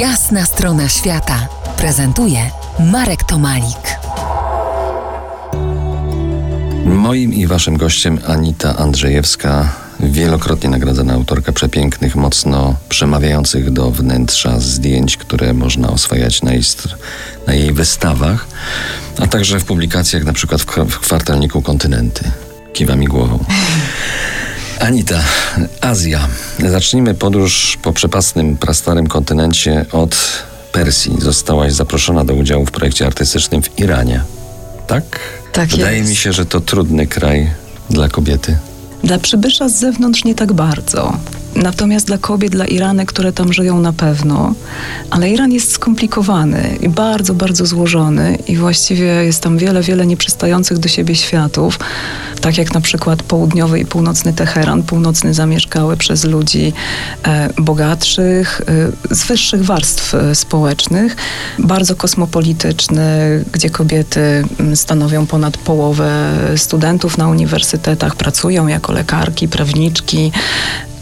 Jasna strona świata prezentuje Marek Tomalik. Moim i waszym gościem Anita Andrzejewska, wielokrotnie nagradzana autorka przepięknych, mocno przemawiających do wnętrza zdjęć, które można oswajać na jej, na jej wystawach, a także w publikacjach, na przykład w kwartalniku Kontynenty. Kiwa mi głową. Anita, Azja. Zacznijmy podróż po przepastnym, prastarym kontynencie od Persji. Zostałaś zaproszona do udziału w projekcie artystycznym w Iranie. Tak? Tak Wydaje jest. mi się, że to trudny kraj dla kobiety. Dla przybysza z zewnątrz nie tak bardzo. Natomiast dla kobiet, dla Iranek, które tam żyją na pewno, ale Iran jest skomplikowany i bardzo, bardzo złożony i właściwie jest tam wiele, wiele nieprzystających do siebie światów, tak jak na przykład południowy i północny Teheran, północny zamieszkały przez ludzi e, bogatszych, e, z wyższych warstw e, społecznych, bardzo kosmopolityczny, gdzie kobiety m, stanowią ponad połowę studentów na uniwersytetach, pracują jako lekarki, prawniczki,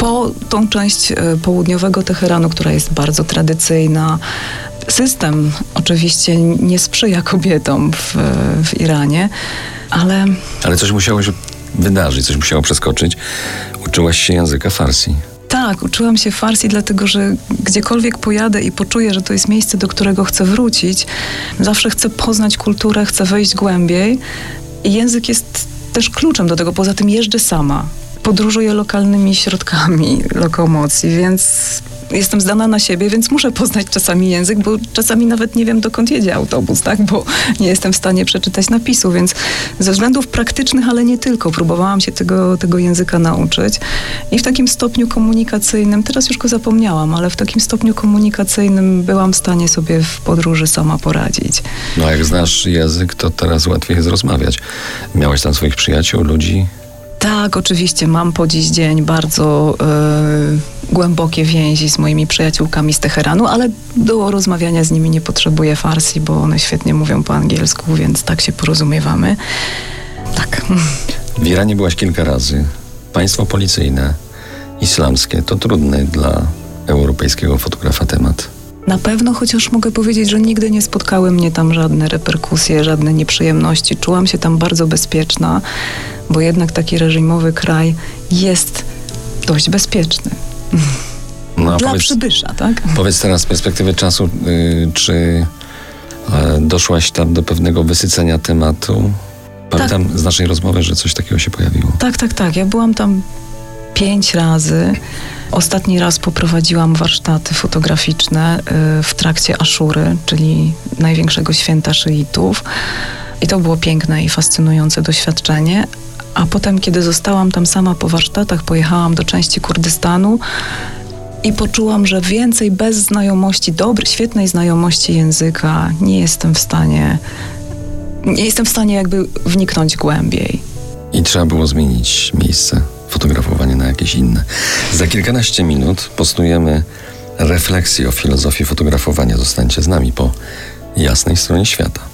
po tą część e, południowego Teheranu, która jest bardzo tradycyjna. System oczywiście nie sprzyja kobietom w, w Iranie, ale Ale coś musiało się wydarzyć, coś musiało przeskoczyć. Uczyłaś się języka farsi. tak, uczyłam się farsi, dlatego że gdziekolwiek pojadę i poczuję, że to jest miejsce, do którego chcę wrócić, zawsze chcę poznać kulturę, chcę wejść głębiej i język jest też kluczem do tego. Poza tym jeżdżę sama. Podróżuję lokalnymi środkami lokomocji, więc jestem zdana na siebie, więc muszę poznać czasami język, bo czasami nawet nie wiem, dokąd jedzie autobus, tak? Bo nie jestem w stanie przeczytać napisu, więc ze względów praktycznych, ale nie tylko, próbowałam się tego, tego języka nauczyć i w takim stopniu komunikacyjnym, teraz już go zapomniałam, ale w takim stopniu komunikacyjnym byłam w stanie sobie w podróży sama poradzić. No jak znasz język, to teraz łatwiej jest rozmawiać. Miałaś tam swoich przyjaciół, ludzi? Tak, oczywiście mam po dziś dzień bardzo e, głębokie więzi z moimi przyjaciółkami z Teheranu, ale do rozmawiania z nimi nie potrzebuję farsi, bo one świetnie mówią po angielsku, więc tak się porozumiewamy. Tak. W Iranie byłaś kilka razy. Państwo policyjne, islamskie, to trudny dla europejskiego fotografa temat. Na pewno, chociaż mogę powiedzieć, że nigdy nie spotkały mnie tam żadne reperkusje, żadne nieprzyjemności. Czułam się tam bardzo bezpieczna, bo jednak taki reżimowy kraj jest dość bezpieczny. No, Dla powiedz, przybysza, tak? powiedz teraz z perspektywy czasu, y, czy y, doszłaś tam do pewnego wysycenia tematu? Pamiętam z naszej rozmowy, że coś takiego się pojawiło. Tak, tak, tak. Ja byłam tam pięć razy. Ostatni raz poprowadziłam warsztaty fotograficzne y, w trakcie Aszury, czyli największego święta szyitów. I to było piękne i fascynujące doświadczenie. A potem, kiedy zostałam tam sama po warsztatach, pojechałam do części Kurdystanu i poczułam, że więcej bez znajomości, dobrej, świetnej znajomości języka nie jestem w stanie, nie jestem w stanie jakby wniknąć głębiej. I trzeba było zmienić miejsce fotografowania na jakieś inne. Za kilkanaście minut postujemy refleksję o filozofii fotografowania. Zostańcie z nami po jasnej stronie świata.